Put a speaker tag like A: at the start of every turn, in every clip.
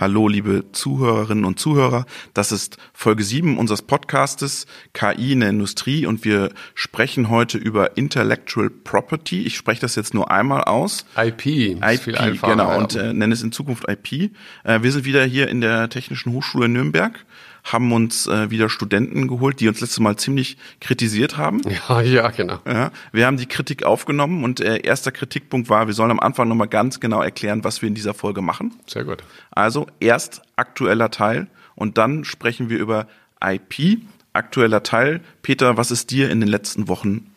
A: Hallo, liebe Zuhörerinnen und Zuhörer. Das ist Folge 7 unseres Podcastes KI in der Industrie und wir sprechen heute über Intellectual Property. Ich spreche das jetzt nur einmal aus.
B: IP.
A: IP, genau, und äh, nenne es in Zukunft IP. Äh, wir sind wieder hier in der Technischen Hochschule Nürnberg haben uns äh, wieder Studenten geholt, die uns letztes Mal ziemlich kritisiert haben.
B: Ja, ja, genau.
A: Ja, wir haben die Kritik aufgenommen und äh, erster Kritikpunkt war, wir sollen am Anfang nochmal ganz genau erklären, was wir in dieser Folge machen.
B: Sehr gut.
A: Also erst aktueller Teil und dann sprechen wir über IP, aktueller Teil. Peter, was ist dir in den letzten Wochen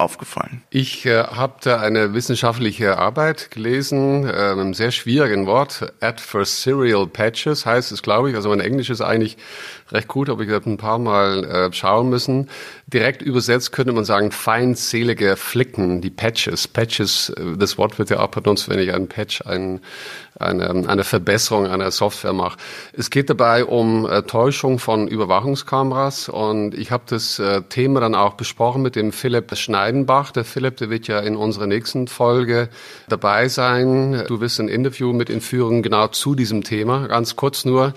A: aufgefallen?
B: Ich äh, habe da eine wissenschaftliche Arbeit gelesen, äh, einem sehr schwierigen Wort. Adversarial Patches heißt es, glaube ich. Also mein Englisch ist eigentlich recht gut, aber ich habe ein paar Mal äh, schauen müssen. Direkt übersetzt könnte man sagen, feindselige Flicken, die Patches. Patches, äh, das Wort wird ja auch benutzt, wenn ich einen Patch, ein, eine, eine Verbesserung einer Software mache. Es geht dabei um äh, Täuschung von Überwachungskameras und ich habe das äh, Thema dann auch besprochen mit dem Philipp Schneidenbach. Der Philipp, der wird ja in unserer nächsten Folge dabei sein. Du wirst ein Interview mit ihm führen, genau zu diesem Thema. Ganz kurz nur.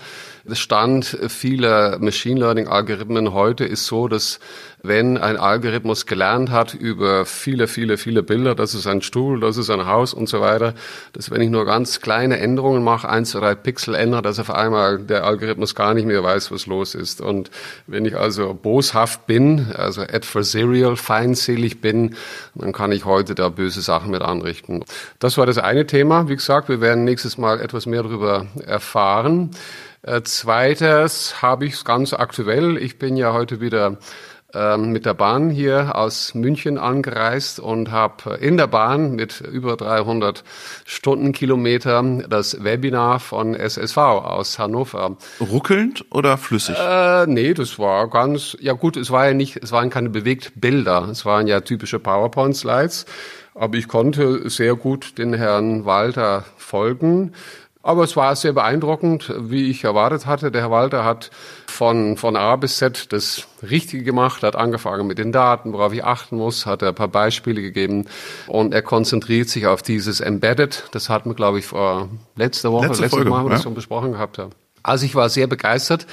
B: Der Stand vieler Machine Learning Algorithmen heute ist so, dass wenn ein Algorithmus gelernt hat über viele, viele, viele Bilder, das ist ein Stuhl, das ist ein Haus und so weiter, dass wenn ich nur ganz kleine Änderungen mache, eins, drei Pixel ändere, dass auf einmal der Algorithmus gar nicht mehr weiß, was los ist. Und wenn ich also boshaft bin, also adversarial, feindselig bin, dann kann ich heute da böse Sachen mit anrichten. Das war das eine Thema. Wie gesagt, wir werden nächstes Mal etwas mehr darüber erfahren. Äh, zweites habe ich es ganz aktuell. Ich bin ja heute wieder ähm, mit der Bahn hier aus München angereist und habe in der Bahn mit über 300 Stundenkilometer das Webinar von SSV aus Hannover.
A: Ruckelnd oder flüssig?
B: Äh, nee, das war ganz, ja gut, es war ja nicht, es waren keine bewegt Bilder, es waren ja typische PowerPoint-Slides, aber ich konnte sehr gut den Herrn Walter folgen. Aber es war sehr beeindruckend, wie ich erwartet hatte. Der Herr Walter hat von, von A bis Z das Richtige gemacht, hat angefangen mit den Daten, worauf ich achten muss, hat er ein paar Beispiele gegeben und er konzentriert sich auf dieses Embedded. Das hatten wir, glaube ich, vor letzter Woche,
A: Letzte
B: letztes
A: Folge,
B: Mal haben wir
A: ja.
B: das schon besprochen gehabt. Ja. Also ich war sehr begeistert.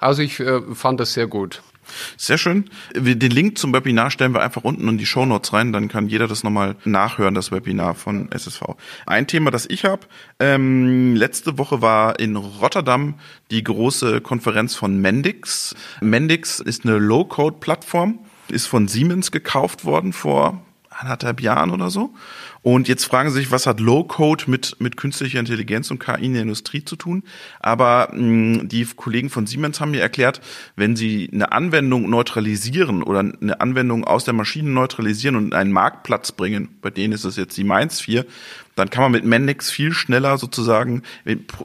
B: Also ich äh, fand das sehr gut.
A: Sehr schön. Den Link zum Webinar stellen wir einfach unten in die Show Notes rein, dann kann jeder das nochmal nachhören, das Webinar von SSV. Ein Thema, das ich habe, ähm, letzte Woche war in Rotterdam die große Konferenz von Mendix. Mendix ist eine Low-Code-Plattform, ist von Siemens gekauft worden vor anderthalb Jahren oder so. Und jetzt fragen Sie sich, was hat Low-Code mit, mit künstlicher Intelligenz und KI in der Industrie zu tun? Aber mh, die Kollegen von Siemens haben mir erklärt, wenn Sie eine Anwendung neutralisieren oder eine Anwendung aus der Maschine neutralisieren und in einen Marktplatz bringen, bei denen ist es jetzt die Mainz 4, dann kann man mit Mendix viel schneller sozusagen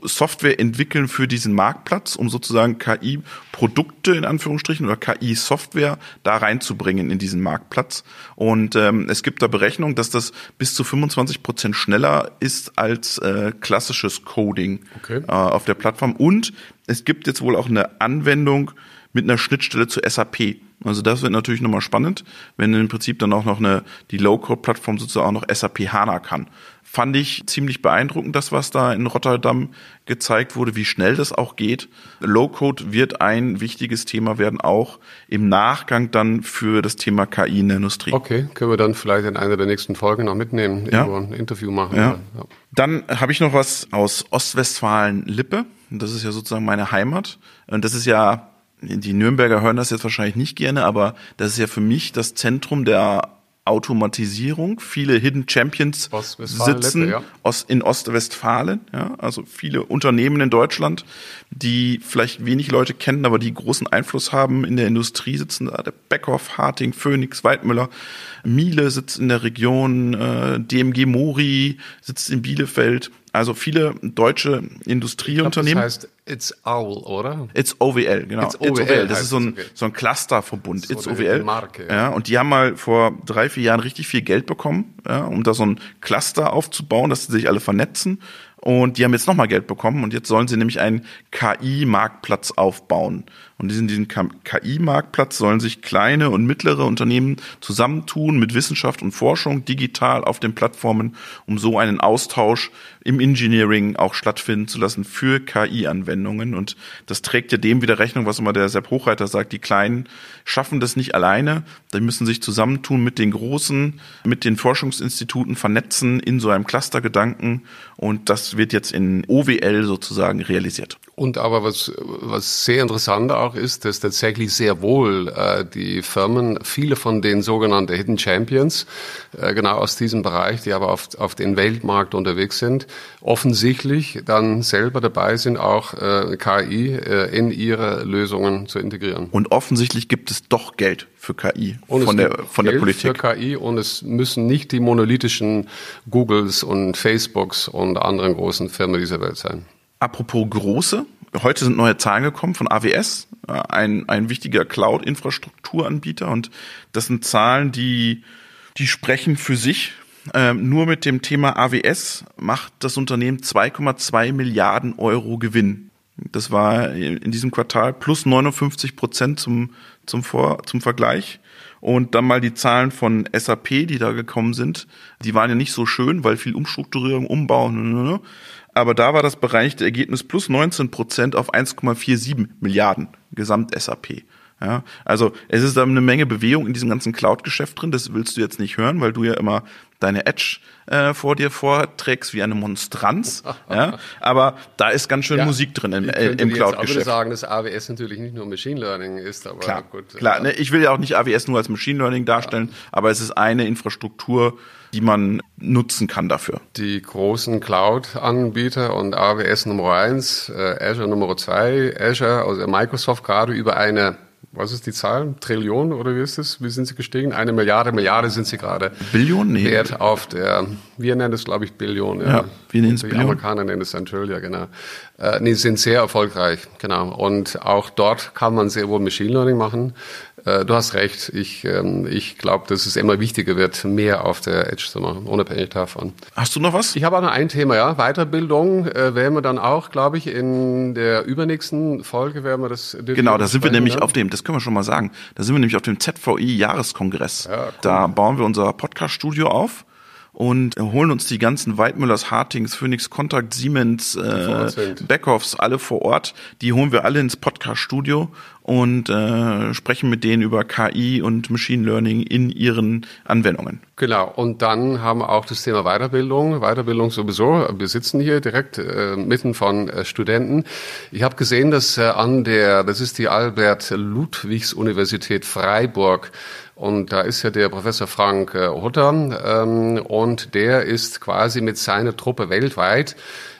A: Software entwickeln für diesen Marktplatz, um sozusagen KI-Produkte in Anführungsstrichen oder KI-Software da reinzubringen in diesen Marktplatz. Und ähm, es gibt da Berechnungen, dass das bis zu 25 Prozent schneller ist als äh, klassisches Coding
B: Okay.
A: äh, auf der Plattform. Und es gibt jetzt wohl auch eine Anwendung mit einer Schnittstelle zu SAP. Also das wird natürlich nochmal spannend, wenn im Prinzip dann auch noch eine, die Low-Code-Plattform sozusagen auch noch SAP HANA kann. Fand ich ziemlich beeindruckend, das, was da in Rotterdam gezeigt wurde, wie schnell das auch geht. Low-Code wird ein wichtiges Thema werden, auch im Nachgang dann für das Thema KI in der Industrie.
B: Okay, können wir dann vielleicht in einer der nächsten Folgen noch mitnehmen,
A: Ja.
B: irgendwo ein Interview machen.
A: Ja.
B: Ja.
A: Dann habe ich noch was aus Ostwestfalen-Lippe. Das ist ja sozusagen meine Heimat. Und das ist ja, die Nürnberger hören das jetzt wahrscheinlich nicht gerne, aber das ist ja für mich das Zentrum der Automatisierung. Viele Hidden Champions sitzen
B: ja.
A: In Ostwestfalen, ja, also viele Unternehmen in Deutschland, die vielleicht wenig Leute kennen, aber die großen Einfluss haben in der Industrie sitzen da der Beckhoff, Harting, Phoenix, Weidmüller, Miele sitzt in der Region, äh, DMG Mori sitzt in Bielefeld, also viele deutsche Industrieunternehmen.
B: Das heißt It's Owl, oder?
A: It's OWL, genau.
B: It's OWL
A: Das
B: heißt
A: ist so ein,
B: okay.
A: so ein Clusterverbund.
B: So
A: It's OWL.
B: Marke, ja.
A: ja. Und die haben mal vor drei, vier Jahren richtig viel Geld bekommen, ja, um da so ein Cluster aufzubauen, dass sie sich alle vernetzen. Und die haben jetzt nochmal Geld bekommen und jetzt sollen sie nämlich einen KI-Marktplatz aufbauen. Und in diesem KI-Marktplatz sollen sich kleine und mittlere Unternehmen zusammentun mit Wissenschaft und Forschung digital auf den Plattformen, um so einen Austausch im Engineering auch stattfinden zu lassen für KI-Anwendungen. Und das trägt ja dem wieder Rechnung, was immer der Sepp Hochreiter sagt. Die Kleinen schaffen das nicht alleine. Die müssen sich zusammentun mit den Großen, mit den Forschungsinstituten vernetzen in so einem Clustergedanken. Und das wird jetzt in OWL sozusagen realisiert.
B: Und aber was, was sehr interessant auch ist, dass tatsächlich sehr wohl äh, die Firmen, viele von den sogenannten Hidden Champions, äh, genau aus diesem Bereich, die aber auf, auf den Weltmarkt unterwegs sind, offensichtlich dann selber dabei sind, auch äh, KI äh, in ihre Lösungen zu integrieren.
A: Und offensichtlich gibt es doch Geld für KI
B: und
A: von der von
B: Geld
A: der Politik.
B: Für KI und es müssen nicht die monolithischen Googles und Facebooks und anderen großen Firmen dieser Welt sein.
A: Apropos große, heute sind neue Zahlen gekommen von AWS, äh, ein, ein wichtiger Cloud-Infrastrukturanbieter und das sind Zahlen, die, die sprechen für sich. Ähm, nur mit dem Thema AWS macht das Unternehmen 2,2 Milliarden Euro Gewinn. Das war in diesem Quartal plus 59 Prozent zum, zum, Vor, zum Vergleich. Und dann mal die Zahlen von SAP, die da gekommen sind. Die waren ja nicht so schön, weil viel Umstrukturierung, Umbau. Aber da war das bereinigte Ergebnis plus 19 Prozent auf 1,47 Milliarden Gesamt-SAP. Ja, also es ist da eine Menge Bewegung in diesem ganzen Cloud-Geschäft drin. Das willst du jetzt nicht hören, weil du ja immer deine Edge äh, vor dir vorträgst wie eine Monstranz. ja, aber da ist ganz schön ja, Musik drin im, äh, im Cloud-Geschäft. Ich würde
B: sagen, dass AWS natürlich nicht nur Machine Learning ist, aber
A: klar,
B: gut.
A: Klar, ne, ich will ja auch nicht AWS nur als Machine Learning darstellen, ja. aber es ist eine Infrastruktur, die man nutzen kann dafür.
B: Die großen Cloud-Anbieter und AWS Nummer eins, äh, Azure Nummer zwei, Azure, also Microsoft gerade über eine was ist die Zahl? Trillion oder wie ist es? Wie sind sie gestiegen? Eine Milliarde, Milliarde sind sie gerade.
A: Billion? Nee.
B: Wert auf der, wir nennen es, glaube ich, Billion.
A: Ja, ja wir nennen es
B: Billion. Die Amerikaner nennen es ein Trillion, genau. Äh, nee, sind sehr erfolgreich, genau. Und auch dort kann man sehr wohl Machine Learning machen. Äh, du hast recht. Ich, ähm, ich glaube, dass es immer wichtiger wird, mehr auf der Edge zu machen, unabhängig davon.
A: Hast du noch was?
B: Ich habe auch noch ein Thema, ja. Weiterbildung äh, werden wir dann auch, glaube ich, in der übernächsten Folge werden wir das.
A: Genau, da sind wir nämlich auf dem, das können wir schon mal sagen, da sind wir nämlich auf dem ZVI-Jahreskongress. Ja, cool. Da bauen wir unser Podcast-Studio auf und holen uns die ganzen Weidmüllers, Hartings, Phoenix Contact, Siemens, äh, Backoffs, alle vor Ort. Die holen wir alle ins Podcast-Studio und äh, sprechen mit denen über KI und Machine Learning in ihren Anwendungen.
B: Genau, und dann haben wir auch das Thema Weiterbildung. Weiterbildung sowieso. Wir sitzen hier direkt äh, mitten von äh, Studenten. Ich habe gesehen, dass äh, an der, das ist die Albert-Ludwigs-Universität Freiburg, und da ist ja der Professor Frank äh, Hutter ähm, und der ist quasi mit seiner Truppe weltweit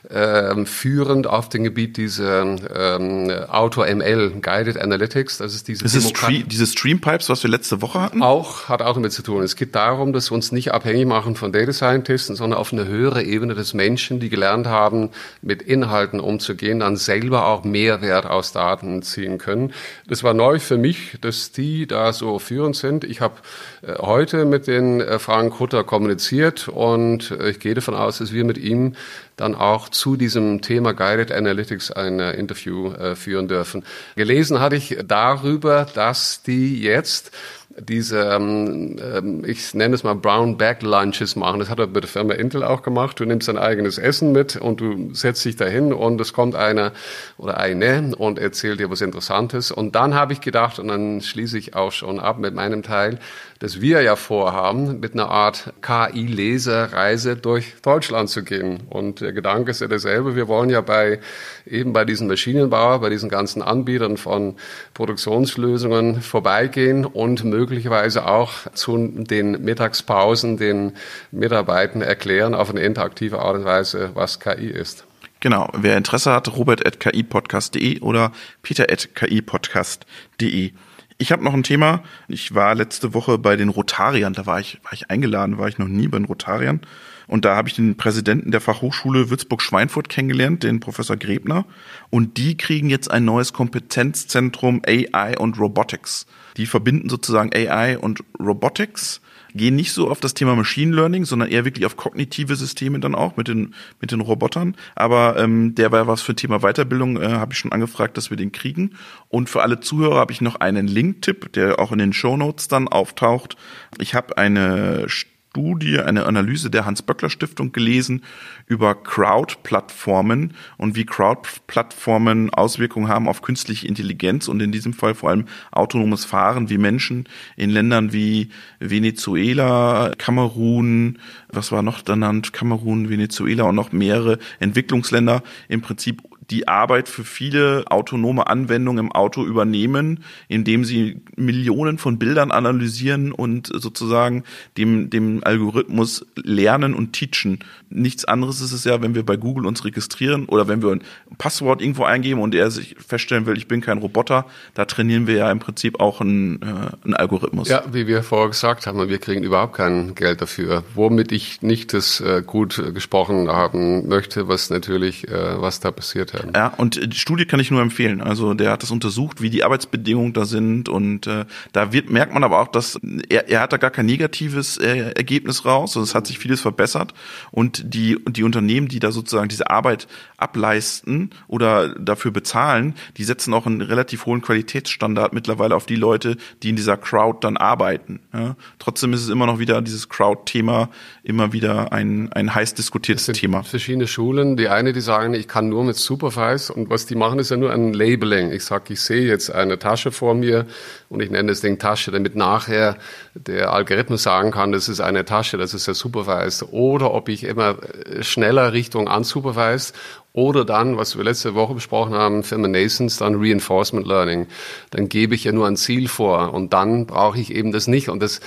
B: ähm, führend auf dem Gebiet dieser ähm, Auto-ML, Guided Analytics. Das ist diese,
A: ist Stream, diese Streampipes, was wir letzte Woche hatten?
B: Auch, hat auch damit zu tun. Es geht darum, dass wir uns nicht abhängig machen von Data Scientisten, sondern auf eine höhere Ebene des Menschen, die gelernt haben, mit Inhalten umzugehen, dann selber auch Mehrwert aus Daten ziehen können. Das war neu für mich, dass die da so führend sind. Ich habe äh, heute mit den äh, Frank Hutter kommuniziert und äh, ich gehe davon aus, dass wir mit ihm dann auch zu diesem Thema Guided Analytics ein äh, Interview äh, führen dürfen. Gelesen hatte ich darüber, dass die jetzt diese, ähm, ähm, ich nenne es mal Brown Bag Lunches machen. Das hat er bei der Firma Intel auch gemacht. Du nimmst dein eigenes Essen mit und du setzt dich dahin und es kommt einer oder eine und erzählt dir was Interessantes. Und dann habe ich gedacht, und dann schließe ich auch schon ab mit meinem Teil, dass wir ja vorhaben, mit einer Art KI-Leserreise durch Deutschland zu gehen. Und der Gedanke ist ja derselbe. Wir wollen ja bei, eben bei diesen Maschinenbauer, bei diesen ganzen Anbietern von Produktionslösungen vorbeigehen und möglicherweise auch zu den Mittagspausen den Mitarbeitern erklären auf eine interaktive Art und Weise, was KI ist.
A: Genau, wer Interesse hat, robert.kipodcast.de oder peter.kipodcast.de. Ich habe noch ein Thema. Ich war letzte Woche bei den Rotariern, da war ich, war ich eingeladen, war ich noch nie bei den Rotariern. Und da habe ich den Präsidenten der Fachhochschule Würzburg-Schweinfurt kennengelernt, den Professor Grebner. Und die kriegen jetzt ein neues Kompetenzzentrum AI und Robotics. Die verbinden sozusagen AI und Robotics gehen nicht so auf das Thema Machine Learning, sondern eher wirklich auf kognitive Systeme dann auch mit den, mit den Robotern. Aber ähm, der war was für Thema Weiterbildung, äh, habe ich schon angefragt, dass wir den kriegen. Und für alle Zuhörer habe ich noch einen Link-Tipp, der auch in den Show Notes dann auftaucht. Ich habe eine Studie, eine Analyse der Hans-Böckler-Stiftung gelesen über Crowd-Plattformen und wie Crowd-Plattformen Auswirkungen haben auf künstliche Intelligenz und in diesem Fall vor allem autonomes Fahren, wie Menschen in Ländern wie Venezuela, Kamerun, was war noch genannt, Kamerun, Venezuela und noch mehrere Entwicklungsländer im Prinzip die Arbeit für viele autonome Anwendungen im Auto übernehmen, indem sie Millionen von Bildern analysieren und sozusagen dem, dem Algorithmus lernen und teachen. Nichts anderes ist es ja, wenn wir bei Google uns registrieren oder wenn wir ein Passwort irgendwo eingeben und er sich feststellen will, ich bin kein Roboter, da trainieren wir ja im Prinzip auch einen, äh, einen Algorithmus.
B: Ja, wie wir vorher gesagt haben, wir kriegen überhaupt kein Geld dafür. Womit ich nicht das äh, gut gesprochen haben möchte, was natürlich, äh, was da passiert hat.
A: Ja, und die Studie kann ich nur empfehlen. Also der hat das untersucht, wie die Arbeitsbedingungen da sind und äh, da wird merkt man aber auch, dass er, er hat da gar kein negatives äh, Ergebnis raus. Also es hat sich vieles verbessert und die die Unternehmen, die da sozusagen diese Arbeit ableisten oder dafür bezahlen, die setzen auch einen relativ hohen Qualitätsstandard mittlerweile auf die Leute, die in dieser Crowd dann arbeiten. Ja. Trotzdem ist es immer noch wieder dieses Crowd-Thema immer wieder ein ein heiß diskutiertes Thema.
B: Verschiedene Schulen. Die eine, die sagen, ich kann nur mit Super Supervise und was die machen, ist ja nur ein Labeling. Ich sage, ich sehe jetzt eine Tasche vor mir und ich nenne das Ding Tasche, damit nachher der Algorithmus sagen kann, das ist eine Tasche, das ist der Supervised. Oder ob ich immer schneller Richtung Unsupervised oder dann, was wir letzte Woche besprochen haben, Firma Nasons, dann Reinforcement Learning. Dann gebe ich ja nur ein Ziel vor und dann brauche ich eben das nicht. Und das,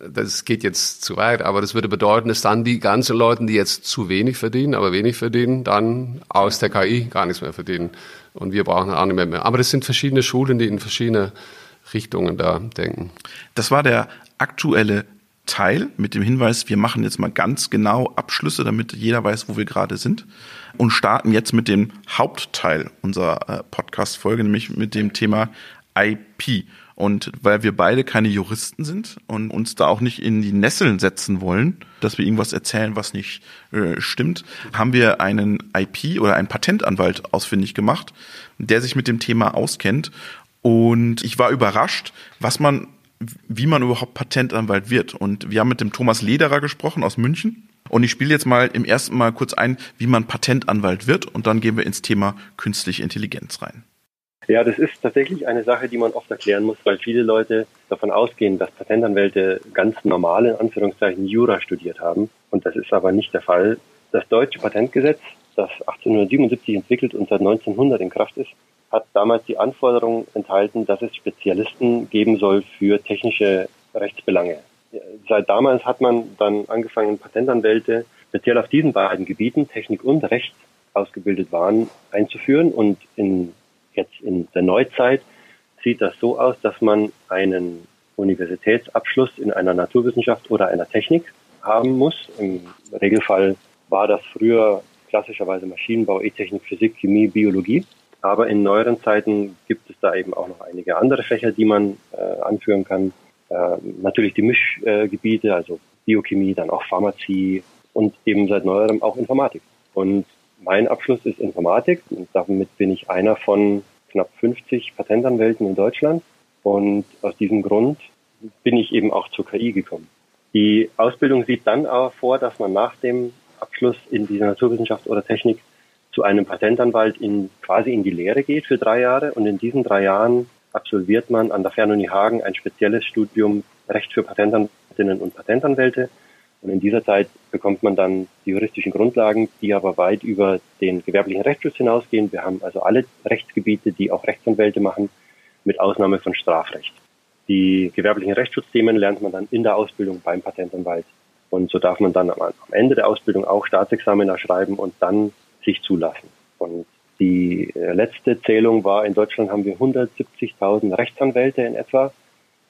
B: das geht jetzt zu weit, aber das würde bedeuten, dass dann die ganzen Leute, die jetzt zu wenig verdienen, aber wenig verdienen, dann aus der KI gar nichts mehr verdienen. Und wir brauchen auch nicht mehr. Aber das sind verschiedene Schulen, die in verschiedene Richtungen da denken.
A: Das war der aktuelle Teil mit dem Hinweis, wir machen jetzt mal ganz genau Abschlüsse, damit jeder weiß, wo wir gerade sind und starten jetzt mit dem Hauptteil unserer äh, Podcast-Folge, nämlich mit dem Thema IP. Und weil wir beide keine Juristen sind und uns da auch nicht in die Nesseln setzen wollen, dass wir irgendwas erzählen, was nicht äh, stimmt, haben wir einen IP oder einen Patentanwalt ausfindig gemacht, der sich mit dem Thema auskennt. Und ich war überrascht, was man wie man überhaupt Patentanwalt wird. Und wir haben mit dem Thomas Lederer gesprochen aus München. Und ich spiele jetzt mal im ersten Mal kurz ein, wie man Patentanwalt wird. Und dann gehen wir ins Thema künstliche Intelligenz rein.
C: Ja, das ist tatsächlich eine Sache, die man oft erklären muss, weil viele Leute davon ausgehen, dass Patentanwälte ganz normal in Anführungszeichen Jura studiert haben. Und das ist aber nicht der Fall. Das deutsche Patentgesetz, das 1877 entwickelt und seit 1900 in Kraft ist, hat damals die Anforderung enthalten, dass es Spezialisten geben soll für technische Rechtsbelange. Seit damals hat man dann angefangen, Patentanwälte speziell auf diesen beiden Gebieten, Technik und Recht, ausgebildet waren, einzuführen. Und in, jetzt in der Neuzeit sieht das so aus, dass man einen Universitätsabschluss in einer Naturwissenschaft oder einer Technik haben muss. Im Regelfall war das früher klassischerweise Maschinenbau, E-Technik, Physik, Chemie, Biologie. Aber in neueren Zeiten gibt es da eben auch noch einige andere Fächer, die man äh, anführen kann. Äh, natürlich die Mischgebiete, äh, also Biochemie, dann auch Pharmazie und eben seit neuerem auch Informatik. Und mein Abschluss ist Informatik und damit bin ich einer von knapp 50 Patentanwälten in Deutschland. Und aus diesem Grund bin ich eben auch zur KI gekommen. Die Ausbildung sieht dann aber vor, dass man nach dem Abschluss in dieser Naturwissenschaft oder Technik zu einem Patentanwalt in, quasi in die Lehre geht für drei Jahre und in diesen drei Jahren absolviert man an der Fernuni Hagen ein spezielles Studium Recht für Patentanwältinnen und Patentanwälte. Und in dieser Zeit bekommt man dann die juristischen Grundlagen, die aber weit über den gewerblichen Rechtsschutz hinausgehen. Wir haben also alle Rechtsgebiete, die auch Rechtsanwälte machen, mit Ausnahme von Strafrecht. Die gewerblichen Rechtsschutzthemen lernt man dann in der Ausbildung beim Patentanwalt. Und so darf man dann am Ende der Ausbildung auch Staatsexamina schreiben und dann sich zulassen. Und die äh, letzte Zählung war, in Deutschland haben wir 170.000 Rechtsanwälte in etwa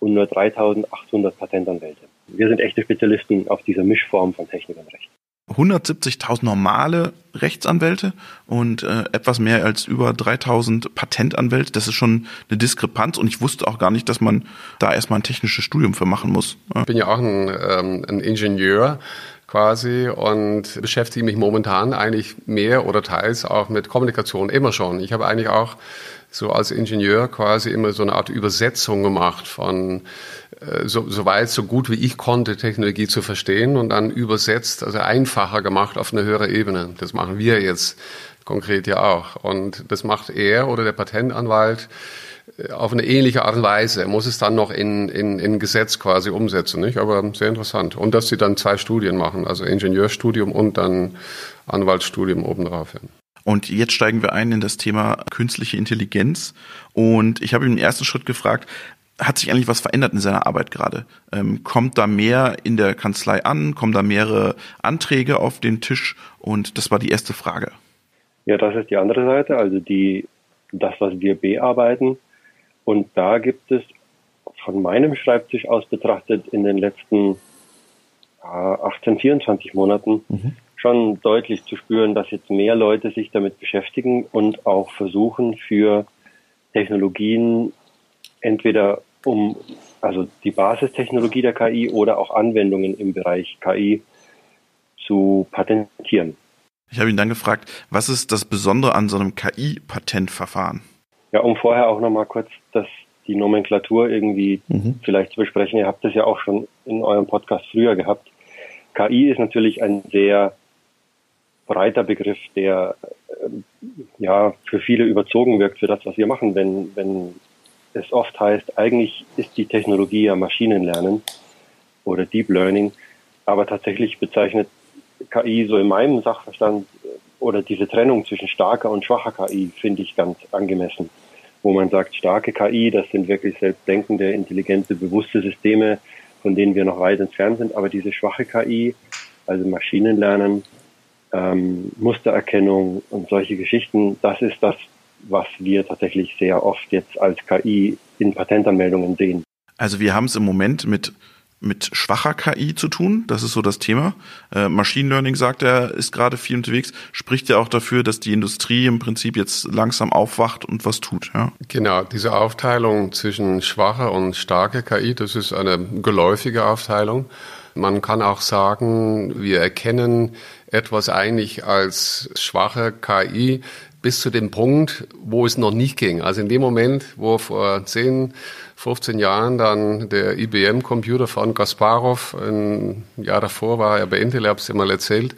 C: und nur 3.800 Patentanwälte. Wir sind echte Spezialisten auf dieser Mischform von Technik und Recht.
A: 170.000 normale Rechtsanwälte und äh, etwas mehr als über 3.000 Patentanwälte. Das ist schon eine Diskrepanz und ich wusste auch gar nicht, dass man da erstmal ein technisches Studium für machen muss.
B: Ich bin ja auch ein, ähm, ein Ingenieur quasi und beschäftige mich momentan eigentlich mehr oder teils auch mit Kommunikation immer schon. Ich habe eigentlich auch so als Ingenieur quasi immer so eine Art Übersetzung gemacht von äh, so, so weit, so gut wie ich konnte, Technologie zu verstehen und dann übersetzt, also einfacher gemacht auf eine höhere Ebene. Das machen wir jetzt konkret ja auch. Und das macht er oder der Patentanwalt auf eine ähnliche Art und Weise. Er muss es dann noch in, in, in Gesetz quasi umsetzen, nicht? Aber sehr interessant. Und dass sie dann zwei Studien machen, also Ingenieurstudium und dann Anwaltsstudium obendrauf. Ja.
A: Und jetzt steigen wir ein in das Thema künstliche Intelligenz. Und ich habe ihn im ersten Schritt gefragt, hat sich eigentlich was verändert in seiner Arbeit gerade? Ähm, kommt da mehr in der Kanzlei an? Kommen da mehrere Anträge auf den Tisch? Und das war die erste Frage.
C: Ja, das ist die andere Seite, also die, das, was wir bearbeiten, und da gibt es von meinem Schreibtisch aus betrachtet in den letzten äh, 18, 24 Monaten mhm. schon deutlich zu spüren, dass jetzt mehr Leute sich damit beschäftigen und auch versuchen, für Technologien entweder um, also die Basistechnologie der KI oder auch Anwendungen im Bereich KI zu patentieren.
A: Ich habe ihn dann gefragt, was ist das Besondere an so einem KI-Patentverfahren?
C: Ja, um vorher auch nochmal kurz das, die Nomenklatur irgendwie mhm. vielleicht zu besprechen. Ihr habt das ja auch schon in eurem Podcast früher gehabt. KI ist natürlich ein sehr breiter Begriff, der äh, ja für viele überzogen wirkt für das, was wir machen, wenn, wenn es oft heißt, eigentlich ist die Technologie ja Maschinenlernen oder Deep Learning, aber tatsächlich bezeichnet KI so in meinem Sachverstand oder diese Trennung zwischen starker und schwacher KI finde ich ganz angemessen. Wo man sagt, starke KI, das sind wirklich selbstdenkende, intelligente, bewusste Systeme, von denen wir noch weit entfernt sind. Aber diese schwache KI, also Maschinenlernen, ähm, Mustererkennung und solche Geschichten, das ist das, was wir tatsächlich sehr oft jetzt als KI in Patentanmeldungen sehen.
A: Also wir haben es im Moment mit mit schwacher KI zu tun. Das ist so das Thema. Äh, Machine Learning, sagt er, ist gerade viel unterwegs. Spricht ja auch dafür, dass die Industrie im Prinzip jetzt langsam aufwacht und was tut. Ja?
B: Genau, diese Aufteilung zwischen schwacher und starker KI, das ist eine geläufige Aufteilung. Man kann auch sagen, wir erkennen etwas eigentlich als schwache KI bis zu dem Punkt, wo es noch nicht ging. Also in dem Moment, wo vor 10, 15 Jahren dann der IBM-Computer von Kasparov, ein Jahr davor war er bei Intel, ich habe es mal erzählt,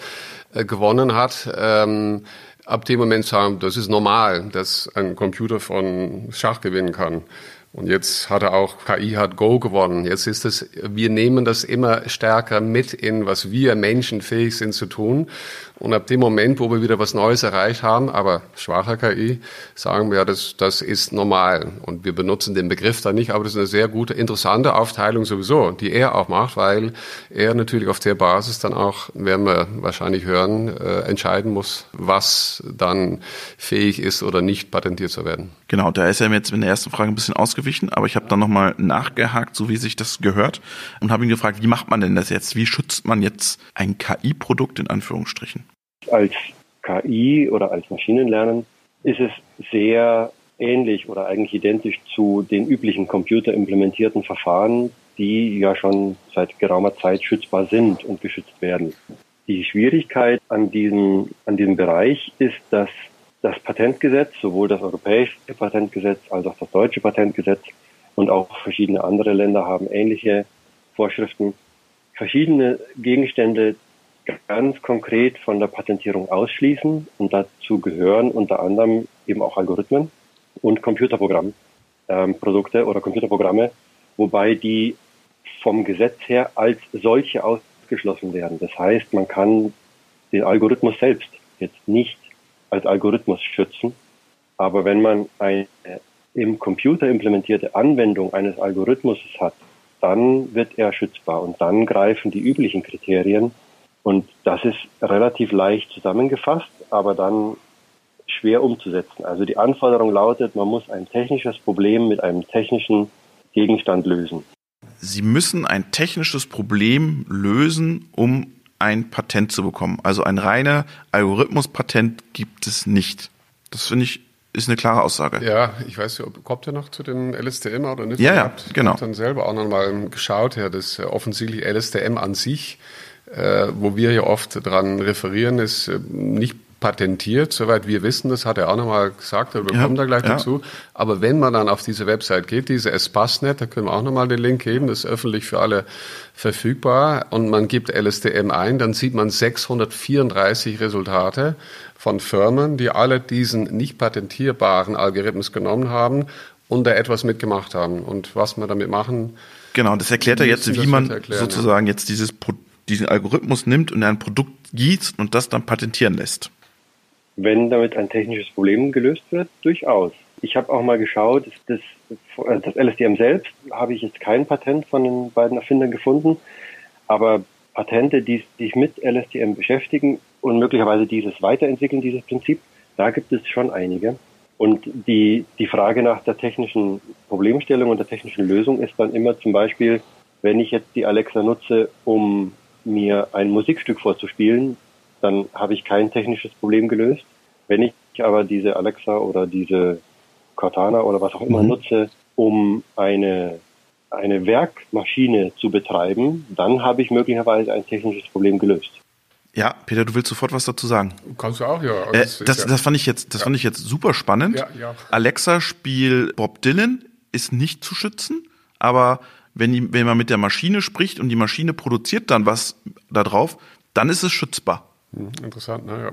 B: äh, gewonnen hat, ähm, ab dem Moment sagen, das ist normal, dass ein Computer von Schach gewinnen kann. Und jetzt hat er auch KI hat Go gewonnen. Jetzt ist es, wir nehmen das immer stärker mit in, was wir Menschen fähig sind zu tun. Und ab dem Moment, wo wir wieder was Neues erreicht haben, aber schwacher KI, sagen wir, ja, das, das ist normal. Und wir benutzen den Begriff da nicht, aber das ist eine sehr gute, interessante Aufteilung sowieso, die er auch macht, weil er natürlich auf der Basis dann auch, werden wir wahrscheinlich hören, äh, entscheiden muss, was dann fähig ist oder nicht patentiert zu werden.
A: Genau, da ist er jetzt in der ersten Frage ein bisschen ausgewichen, aber ich habe dann nochmal nachgehakt, so wie sich das gehört, und habe ihn gefragt, wie macht man denn das jetzt? Wie schützt man jetzt ein KI-Produkt in Anführungsstrichen?
C: Als KI oder als Maschinenlernen ist es sehr ähnlich oder eigentlich identisch zu den üblichen computerimplementierten Verfahren, die ja schon seit geraumer Zeit schützbar sind und geschützt werden. Die Schwierigkeit an diesem, an diesem Bereich ist, dass das Patentgesetz, sowohl das europäische Patentgesetz als auch das deutsche Patentgesetz und auch verschiedene andere Länder haben ähnliche Vorschriften, verschiedene Gegenstände ganz konkret von der Patentierung ausschließen und dazu gehören unter anderem eben auch Algorithmen und Computerprogramprodukte ähm, oder Computerprogramme, wobei die vom Gesetz her als solche ausgeschlossen werden. Das heißt, man kann den Algorithmus selbst jetzt nicht als Algorithmus schützen, aber wenn man eine im Computer implementierte Anwendung eines Algorithmus hat, dann wird er schützbar und dann greifen die üblichen Kriterien und das ist relativ leicht zusammengefasst, aber dann schwer umzusetzen. Also die Anforderung lautet, man muss ein technisches Problem mit einem technischen Gegenstand lösen.
A: Sie müssen ein technisches Problem lösen, um ein Patent zu bekommen. Also ein reiner Algorithmuspatent gibt es nicht. Das finde ich ist eine klare Aussage.
B: Ja, ich weiß nicht, ob kommt ihr noch zu dem LSTM oder nicht?
A: Ja, ja, genau. Ich
B: habe dann selber auch nochmal geschaut, ja, das äh, offensichtlich LSTM an sich, äh, wo wir ja oft dran referieren, ist äh, nicht patentiert, soweit wir wissen, das hat er auch nochmal gesagt, wir kommen ja, da gleich ja. dazu. Aber wenn man dann auf diese Website geht, diese Espassnet, da können wir auch nochmal den Link geben, das ist öffentlich für alle verfügbar und man gibt LSTM ein, dann sieht man 634 Resultate von Firmen, die alle diesen nicht patentierbaren Algorithmus genommen haben und da etwas mitgemacht haben. Und was wir damit machen.
A: Genau, das erklärt er jetzt, wie man erklären, sozusagen ja. jetzt dieses, diesen Algorithmus nimmt und in ein Produkt gießt und das dann patentieren lässt.
C: Wenn damit ein technisches Problem gelöst wird, durchaus. Ich habe auch mal geschaut, das, das LSDM selbst habe ich jetzt kein Patent von den beiden Erfindern gefunden, aber Patente, die, sich mit LSTM beschäftigen und möglicherweise dieses weiterentwickeln, dieses Prinzip, da gibt es schon einige. Und die, die Frage nach der technischen Problemstellung und der technischen Lösung ist dann immer zum Beispiel, wenn ich jetzt die Alexa nutze, um mir ein Musikstück vorzuspielen, dann habe ich kein technisches Problem gelöst. Wenn ich aber diese Alexa oder diese Cortana oder was auch immer mhm. nutze, um eine eine Werkmaschine zu betreiben, dann habe ich möglicherweise ein technisches Problem gelöst.
A: Ja, Peter, du willst sofort was dazu sagen.
B: Kannst du auch, ja.
A: Äh, das, das, das, fand ich jetzt, das ja. fand ich jetzt super spannend. Ja, ja. Alexa Spiel Bob Dylan ist nicht zu schützen, aber wenn, die, wenn man mit der Maschine spricht und die Maschine produziert dann was da drauf, dann ist es schützbar.
B: Hm, interessant, naja.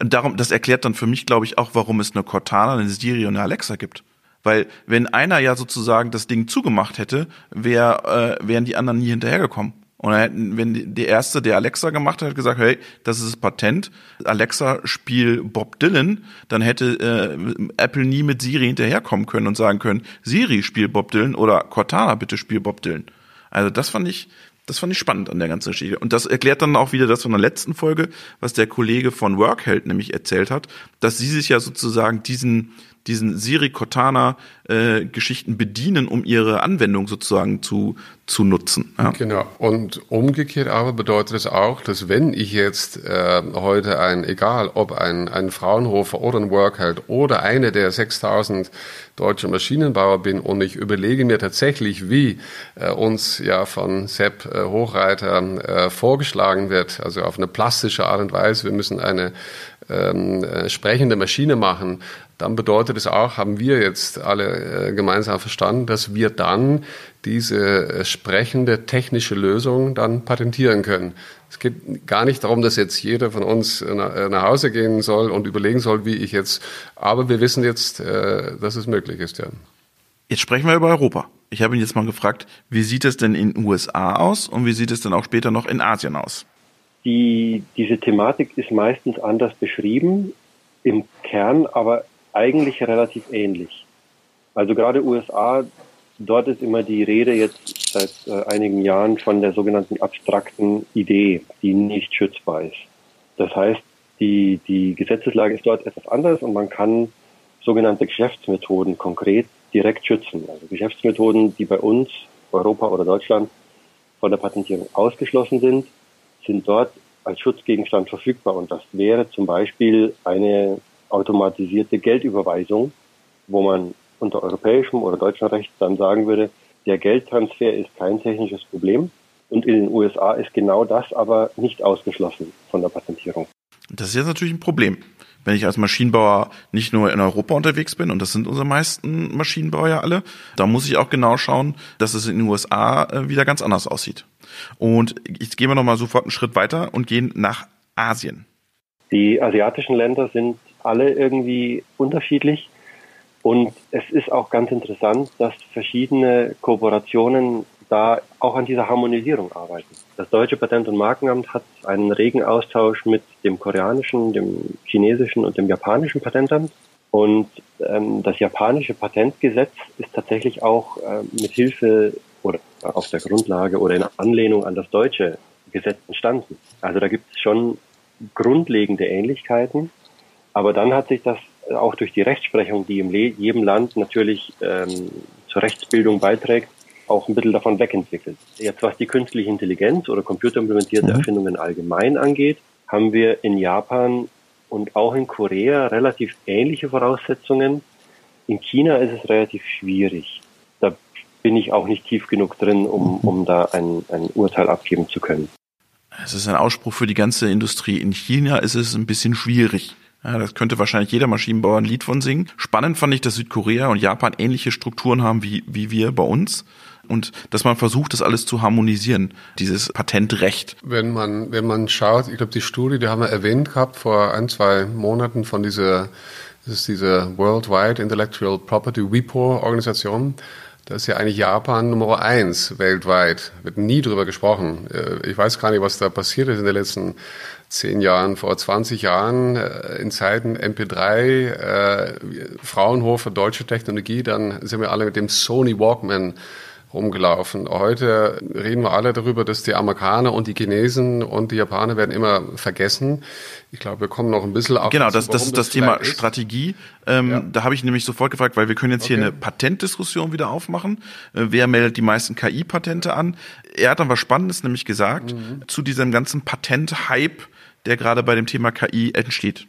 A: Darum, das erklärt dann für mich, glaube ich, auch, warum es eine Cortana, eine Siri und eine Alexa gibt. Weil wenn einer ja sozusagen das Ding zugemacht hätte, wär, äh, wären die anderen nie hinterhergekommen. Und hätten, wenn der erste, der Alexa gemacht hat, gesagt, hey, das ist das Patent, Alexa spiel Bob Dylan, dann hätte äh, Apple nie mit Siri hinterherkommen können und sagen können, Siri spiel Bob Dylan oder Cortana bitte spiel Bob Dylan. Also das fand ich, das fand ich spannend an der ganzen Geschichte. Und das erklärt dann auch wieder das von der letzten Folge, was der Kollege von Workheld nämlich erzählt hat, dass sie sich ja sozusagen diesen, diesen Siri Cortana äh, Geschichten bedienen, um ihre Anwendung sozusagen zu, zu nutzen.
B: Ja. Genau. Und umgekehrt aber bedeutet es auch, dass wenn ich jetzt äh, heute ein, egal ob ein, ein Fraunhofer oder ein Workheld oder eine der 6000 deutsche Maschinenbauer bin und ich überlege mir tatsächlich, wie äh, uns ja von Sepp äh, Hochreiter äh, vorgeschlagen wird, also auf eine plastische Art und Weise, wir müssen eine ähm, äh, sprechende Maschine machen, dann bedeutet es auch, haben wir jetzt alle äh, gemeinsam verstanden, dass wir dann diese äh, sprechende technische Lösung dann patentieren können. Es geht gar nicht darum, dass jetzt jeder von uns äh, nach Hause gehen soll und überlegen soll, wie ich jetzt, aber wir wissen jetzt, dass es möglich ist, ja.
A: Jetzt sprechen wir über Europa. Ich habe ihn jetzt mal gefragt, wie sieht es denn in den USA aus und wie sieht es denn auch später noch in Asien aus?
C: Die, diese Thematik ist meistens anders beschrieben, im Kern aber eigentlich relativ ähnlich. Also gerade USA, dort ist immer die Rede jetzt seit äh, einigen Jahren von der sogenannten abstrakten Idee, die nicht schützbar ist. Das heißt, die, die Gesetzeslage ist dort etwas anders und man kann sogenannte Geschäftsmethoden konkret direkt schützen. Also Geschäftsmethoden, die bei uns, Europa oder Deutschland, von der Patentierung ausgeschlossen sind, sind dort als Schutzgegenstand verfügbar. Und das wäre zum Beispiel eine automatisierte Geldüberweisung, wo man unter europäischem oder deutschem Recht dann sagen würde, der Geldtransfer ist kein technisches Problem. Und in den USA ist genau das aber nicht ausgeschlossen von der Patentierung.
A: Das ist jetzt natürlich ein Problem. Wenn ich als Maschinenbauer nicht nur in Europa unterwegs bin, und das sind unsere meisten Maschinenbauer ja alle, da muss ich auch genau schauen, dass es in den USA äh, wieder ganz anders aussieht. Und jetzt gehen wir nochmal sofort einen Schritt weiter und gehen nach Asien.
C: Die asiatischen Länder sind alle irgendwie unterschiedlich. Und es ist auch ganz interessant, dass verschiedene Kooperationen da auch an dieser Harmonisierung arbeiten. Das deutsche Patent- und Markenamt hat einen regen Austausch mit dem koreanischen, dem chinesischen und dem japanischen Patentamt. Und ähm, das japanische Patentgesetz ist tatsächlich auch äh, mit Hilfe oder auf der Grundlage oder in Anlehnung an das deutsche Gesetz entstanden. Also da gibt es schon grundlegende Ähnlichkeiten. Aber dann hat sich das auch durch die Rechtsprechung, die in jedem Land natürlich ähm, zur Rechtsbildung beiträgt, auch ein bisschen davon wegentwickelt. Jetzt was die künstliche Intelligenz oder computerimplementierte mhm. Erfindungen allgemein angeht, haben wir in Japan und auch in Korea relativ ähnliche Voraussetzungen. In China ist es relativ schwierig. Da bin ich auch nicht tief genug drin, um, um da ein, ein Urteil abgeben zu können.
A: Es ist ein Ausspruch für die ganze Industrie. In China ist es ein bisschen schwierig. Ja, das könnte wahrscheinlich jeder Maschinenbauer ein Lied von singen. Spannend fand ich, dass Südkorea und Japan ähnliche Strukturen haben wie, wie wir bei uns und dass man versucht, das alles zu harmonisieren, dieses Patentrecht.
B: Wenn man, wenn man schaut, ich glaube, die Studie, die haben wir erwähnt gehabt vor ein, zwei Monaten von dieser, das ist diese Worldwide Intellectual Property WIPO Organisation. Da ist ja eigentlich Japan Nummer eins weltweit. Wird nie drüber gesprochen. Äh, ich weiß gar nicht, was da passiert ist in den letzten zehn Jahren, vor 20 Jahren, äh, in Zeiten MP3, äh, Fraunhofer, deutsche Technologie, dann sind wir alle mit dem Sony Walkman rumgelaufen. Heute reden wir alle darüber, dass die Amerikaner und die Chinesen und die Japaner werden immer vergessen. Ich glaube, wir kommen noch ein bisschen
A: auf. Genau, das, das ist das, das Thema ist. Strategie. Ähm, ja. Da habe ich nämlich sofort gefragt, weil wir können jetzt okay. hier eine Patentdiskussion wieder aufmachen. Äh, wer meldet die meisten KI-Patente an? Er hat dann was Spannendes nämlich gesagt mhm. zu diesem ganzen Patent-Hype, der gerade bei dem Thema KI entsteht.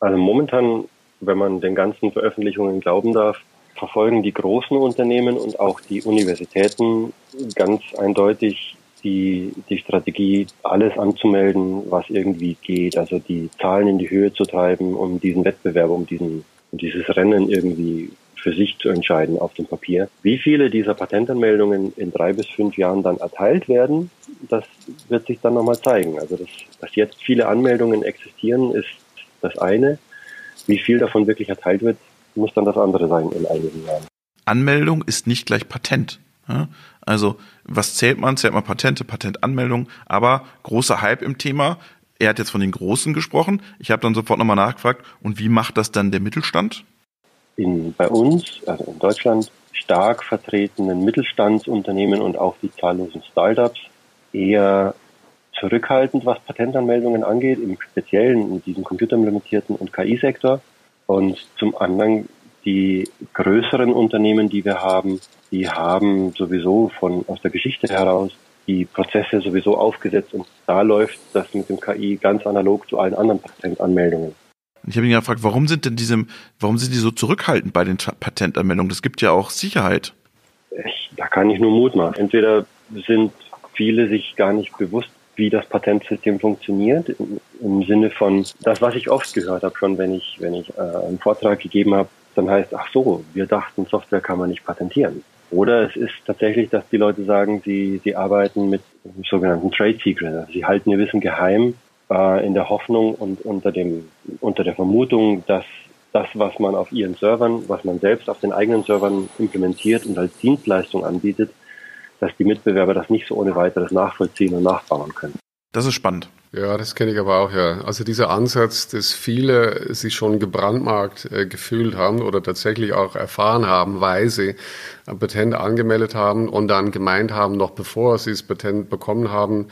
C: Also momentan, wenn man den ganzen Veröffentlichungen glauben darf, verfolgen die großen Unternehmen und auch die Universitäten ganz eindeutig die, die Strategie, alles anzumelden, was irgendwie geht, also die Zahlen in die Höhe zu treiben, um diesen Wettbewerb, um diesen, dieses Rennen irgendwie für sich zu entscheiden auf dem Papier. Wie viele dieser Patentanmeldungen in drei bis fünf Jahren dann erteilt werden, das wird sich dann nochmal zeigen. Also dass, dass jetzt viele Anmeldungen existieren, ist das eine. Wie viel davon wirklich erteilt wird, muss dann das andere sein in einigen Jahren.
A: Anmeldung ist nicht gleich Patent. Also was zählt man? Zählt man Patente, Patentanmeldung, aber großer Hype im Thema. Er hat jetzt von den Großen gesprochen. Ich habe dann sofort nochmal nachgefragt, und wie macht das dann der Mittelstand?
C: In, bei uns, also in Deutschland, stark vertretenen Mittelstandsunternehmen und auch die zahllosen Startups eher zurückhaltend, was Patentanmeldungen angeht, im Speziellen in diesem computerimplementierten und KI-Sektor. Und zum anderen die größeren Unternehmen, die wir haben, die haben sowieso von aus der Geschichte heraus die Prozesse sowieso aufgesetzt und da läuft das mit dem KI ganz analog zu allen anderen Patentanmeldungen.
A: Ich habe ihn gefragt, warum sind denn diese, warum sind die so zurückhaltend bei den Patentanmeldungen? Das gibt ja auch Sicherheit.
C: Ich, da kann ich nur Mut machen. Entweder sind viele sich gar nicht bewusst, wie das Patentsystem funktioniert, im, Sinne von das, was ich oft gehört habe, schon wenn ich, wenn ich äh, einen Vortrag gegeben habe, dann heißt, ach so, wir dachten, Software kann man nicht patentieren. Oder es ist tatsächlich, dass die Leute sagen, sie, sie arbeiten mit sogenannten Trade Secret. Also sie halten ihr Wissen geheim äh, in der Hoffnung und unter dem, unter der Vermutung, dass das, was man auf ihren Servern, was man selbst auf den eigenen Servern implementiert und als Dienstleistung anbietet, dass die Mitbewerber das nicht so ohne weiteres nachvollziehen und nachbauen können.
A: Das ist spannend.
B: Ja, das kenne ich aber auch, ja. Also dieser Ansatz, dass viele sich schon gebrandmarkt äh, gefühlt haben oder tatsächlich auch erfahren haben, weil sie ein Patent angemeldet haben und dann gemeint haben, noch bevor sie das Patent bekommen haben,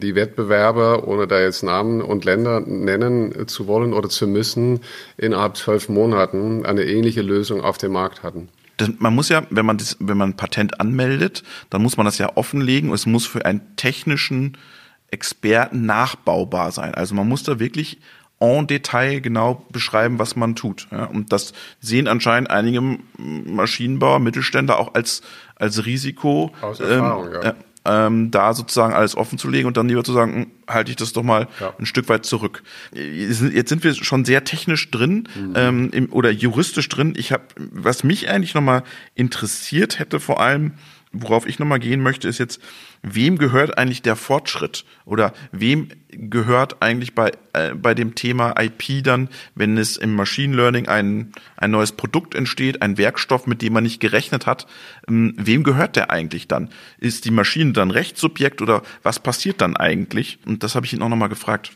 B: die Wettbewerber, ohne da jetzt Namen und Länder nennen zu wollen oder zu müssen, innerhalb zwölf Monaten eine ähnliche Lösung auf dem Markt hatten
A: man muss ja, wenn man das, wenn man ein Patent anmeldet, dann muss man das ja offenlegen und es muss für einen technischen Experten nachbaubar sein. Also man muss da wirklich en Detail genau beschreiben, was man tut. Ja, und das sehen anscheinend einige Maschinenbauer, Mittelständler auch als, als Risiko. Aus Erfahrung, ähm, ja ähm, da sozusagen alles offen zu legen und dann lieber zu sagen, hm, halte ich das doch mal ja. ein Stück weit zurück. Jetzt sind wir schon sehr technisch drin mhm. ähm, im, oder juristisch drin. Ich habe, was mich eigentlich nochmal interessiert hätte, vor allem, worauf ich nochmal gehen möchte, ist jetzt, wem gehört eigentlich der Fortschritt oder wem gehört eigentlich bei, äh, bei dem Thema IP dann, wenn es im Machine Learning ein, ein neues Produkt entsteht, ein Werkstoff, mit dem man nicht gerechnet hat, ähm, wem gehört der eigentlich dann? Ist die Maschine dann Rechtssubjekt oder was passiert dann eigentlich? Und das habe ich ihn auch nochmal gefragt.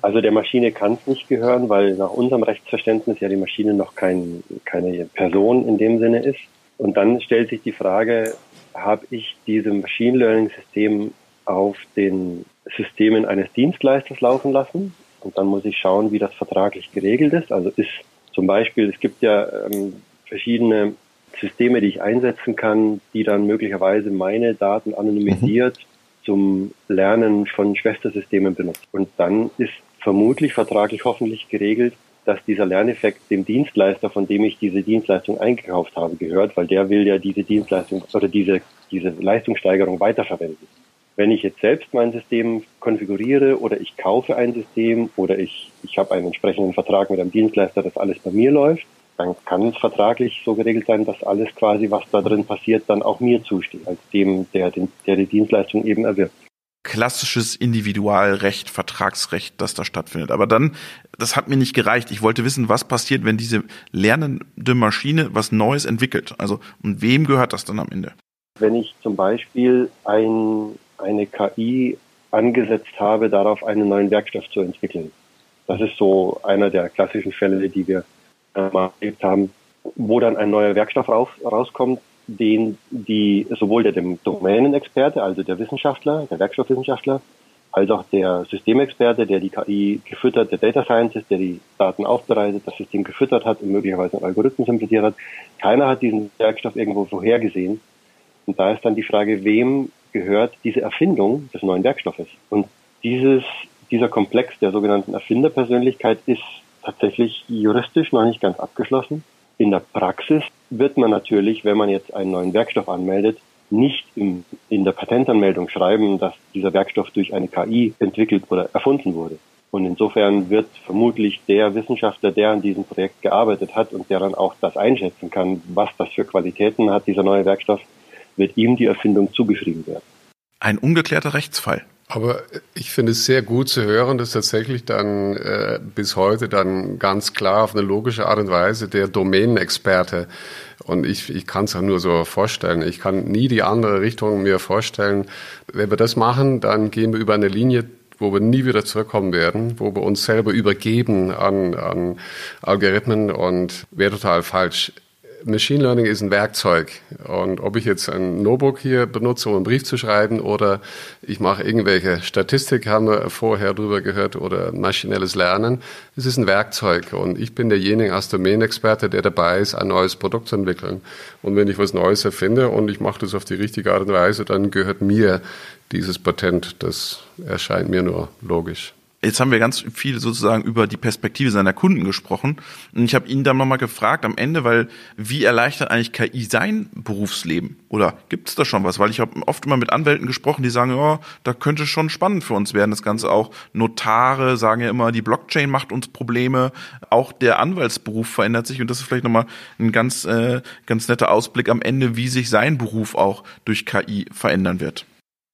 C: Also der Maschine kann es nicht gehören, weil nach unserem Rechtsverständnis ja die Maschine noch kein, keine Person in dem Sinne ist. Und dann stellt sich die Frage, habe ich diesem Machine Learning System auf den Systemen eines Dienstleisters laufen lassen. Und dann muss ich schauen, wie das vertraglich geregelt ist. Also ist zum Beispiel, es gibt ja ähm, verschiedene Systeme, die ich einsetzen kann, die dann möglicherweise meine Daten anonymisiert mhm. zum Lernen von Schwestersystemen benutzt. Und dann ist vermutlich vertraglich hoffentlich geregelt, dass dieser Lerneffekt dem Dienstleister, von dem ich diese Dienstleistung eingekauft habe, gehört, weil der will ja diese Dienstleistung oder diese, diese Leistungssteigerung weiterverwenden. Wenn ich jetzt selbst mein System konfiguriere oder ich kaufe ein System oder ich, ich habe einen entsprechenden Vertrag mit einem Dienstleister, dass alles bei mir läuft, dann kann es vertraglich so geregelt sein, dass alles quasi, was da drin passiert, dann auch mir zusteht, als dem, der, den, der die Dienstleistung eben erwirbt.
A: Klassisches Individualrecht, Vertragsrecht, das da stattfindet. Aber dann, das hat mir nicht gereicht. Ich wollte wissen, was passiert, wenn diese lernende Maschine was Neues entwickelt. Also, und wem gehört das dann am Ende?
C: Wenn ich zum Beispiel ein, eine KI angesetzt habe, darauf einen neuen Werkstoff zu entwickeln. Das ist so einer der klassischen Fälle, die wir äh, mal erlebt haben, wo dann ein neuer Werkstoff raus, rauskommt, den die sowohl der Domänenexperte, also der Wissenschaftler, der Werkstoffwissenschaftler, als auch der Systemexperte, der die KI gefüttert, der Data Scientist, der die Daten aufbereitet, das System gefüttert hat und möglicherweise einen Algorithmus implementiert hat. Keiner hat diesen Werkstoff irgendwo vorhergesehen. Und da ist dann die Frage, wem gehört diese Erfindung des neuen Werkstoffes? Und dieses, dieser Komplex der sogenannten Erfinderpersönlichkeit ist tatsächlich juristisch noch nicht ganz abgeschlossen. In der Praxis wird man natürlich, wenn man jetzt einen neuen Werkstoff anmeldet, nicht im, in der Patentanmeldung schreiben, dass dieser Werkstoff durch eine KI entwickelt oder erfunden wurde. Und insofern wird vermutlich der Wissenschaftler, der an diesem Projekt gearbeitet hat und der dann auch das einschätzen kann, was das für Qualitäten hat, dieser neue Werkstoff, wird ihm die Erfindung zugeschrieben werden.
A: Ein ungeklärter Rechtsfall.
B: Aber ich finde es sehr gut zu hören, dass tatsächlich dann äh, bis heute dann ganz klar auf eine logische Art und Weise der Domänenexperte und ich, ich kann es auch nur so vorstellen. Ich kann nie die andere Richtung mir vorstellen. Wenn wir das machen, dann gehen wir über eine Linie, wo wir nie wieder zurückkommen werden, wo wir uns selber übergeben an, an Algorithmen und wäre total falsch. Machine Learning ist ein Werkzeug. Und ob ich jetzt ein Notebook hier benutze, um einen Brief zu schreiben, oder ich mache irgendwelche Statistik, haben wir vorher drüber gehört, oder maschinelles Lernen, es ist ein Werkzeug. Und ich bin derjenige als Domänexperte, der dabei ist, ein neues Produkt zu entwickeln. Und wenn ich was Neues erfinde und ich mache das auf die richtige Art und Weise, dann gehört mir dieses Patent. Das erscheint mir nur logisch.
A: Jetzt haben wir ganz viel sozusagen über die Perspektive seiner Kunden gesprochen. Und ich habe ihn dann nochmal gefragt am Ende, weil wie erleichtert eigentlich KI sein Berufsleben? Oder gibt es da schon was? Weil ich habe oft immer mit Anwälten gesprochen, die sagen, ja, da könnte schon spannend für uns werden. Das Ganze auch Notare sagen ja immer, die Blockchain macht uns Probleme. Auch der Anwaltsberuf verändert sich und das ist vielleicht nochmal ein ganz, äh, ganz netter Ausblick am Ende, wie sich sein Beruf auch durch KI verändern wird.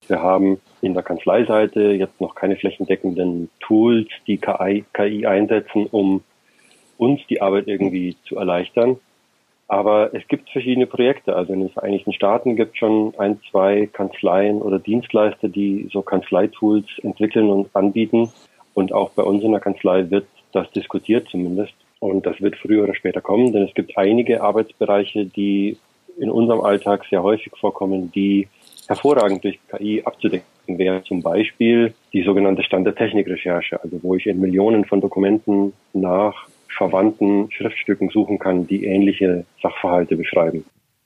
C: Wir haben in der Kanzleiseite jetzt noch keine flächendeckenden Tools, die KI, KI einsetzen, um uns die Arbeit irgendwie zu erleichtern. Aber es gibt verschiedene Projekte. Also in den Vereinigten Staaten gibt es schon ein, zwei Kanzleien oder Dienstleister, die so Kanzleitools entwickeln und anbieten. Und auch bei uns in der Kanzlei wird das diskutiert zumindest. Und das wird früher oder später kommen, denn es gibt einige Arbeitsbereiche, die in unserem Alltag sehr häufig vorkommen, die hervorragend durch KI abzudecken wäre. Zum Beispiel die sogenannte Stand der Technikrecherche, also wo ich in Millionen von Dokumenten nach verwandten Schriftstücken suchen kann, die ähnliche Sachverhalte beschreiben.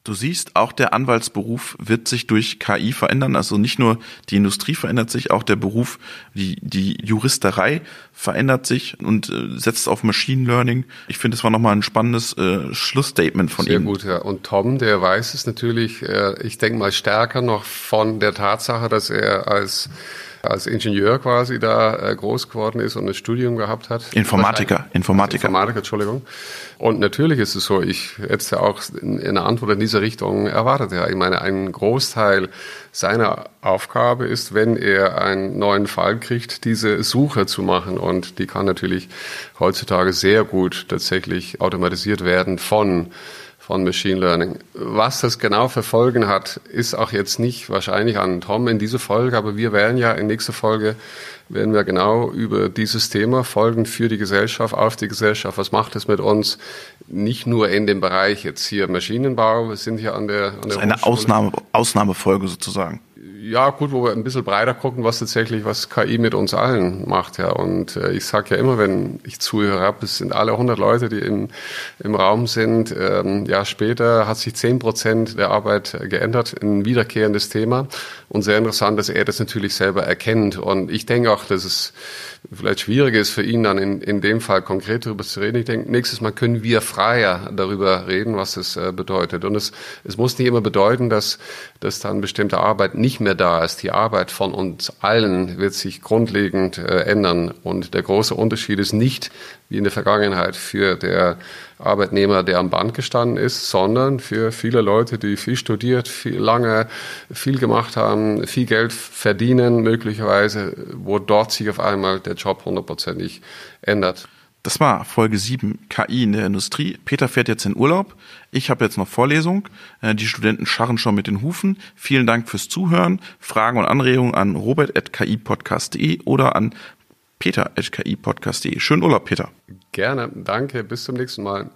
A: Du siehst, auch der Anwaltsberuf wird sich durch KI verändern. Also nicht nur die Industrie verändert sich, auch der Beruf, die, die Juristerei verändert sich und äh, setzt auf Machine Learning. Ich finde, es war nochmal ein spannendes äh, Schlussstatement von
B: Sehr
A: ihm.
B: Sehr gut, ja. Und Tom, der weiß es natürlich, äh, ich denke mal stärker noch von der Tatsache, dass er als als Ingenieur quasi da äh, groß geworden ist und ein Studium gehabt hat.
A: Informatiker, Informatiker.
B: Informatiker, Entschuldigung. Und natürlich ist es so, ich hätte auch eine Antwort in diese Richtung erwartet. Ja. Ich meine, ein Großteil seiner Aufgabe ist, wenn er einen neuen Fall kriegt, diese Suche zu machen. Und die kann natürlich heutzutage sehr gut tatsächlich automatisiert werden von von Machine Learning. Was das genau für Folgen hat, ist auch jetzt nicht wahrscheinlich an Tom in dieser Folge, aber wir werden ja in nächster Folge werden wir genau über dieses Thema Folgen für die Gesellschaft, auf die Gesellschaft, was macht es mit uns, nicht nur in dem Bereich jetzt hier Maschinenbau, wir sind hier an der an der
A: das ist eine Ausnahme, Ausnahmefolge sozusagen.
B: Ja, gut, wo wir ein bisschen breiter gucken, was tatsächlich, was KI mit uns allen macht, ja. Und äh, ich sage ja immer, wenn ich zuhöre, es sind alle 100 Leute, die im, im Raum sind. Ähm, ja, später hat sich 10 Prozent der Arbeit geändert, ein wiederkehrendes Thema. Und sehr interessant, dass er das natürlich selber erkennt. Und ich denke auch, dass es vielleicht schwierig ist für ihn dann in, in dem Fall konkret darüber zu reden. Ich denke, nächstes Mal können wir freier darüber reden, was es äh, bedeutet. Und es, es muss nicht immer bedeuten, dass, dass dann bestimmte Arbeit nicht mehr da ist. Die Arbeit von uns allen wird sich grundlegend äh, ändern. Und der große Unterschied ist nicht, wie in der Vergangenheit, für der Arbeitnehmer, der am Band gestanden ist, sondern für viele Leute, die viel studiert, viel lange, viel gemacht haben, viel Geld verdienen, möglicherweise, wo dort sich auf einmal der Job hundertprozentig ändert.
A: Das war Folge 7 KI in der Industrie. Peter fährt jetzt in Urlaub. Ich habe jetzt noch Vorlesung. Äh, die Studenten scharren schon mit den Hufen. Vielen Dank fürs Zuhören. Fragen und Anregungen an robert.kipodcast.de oder an peter.kipodcast.de. Schönen Urlaub, Peter.
B: Gerne. Danke. Bis zum nächsten Mal.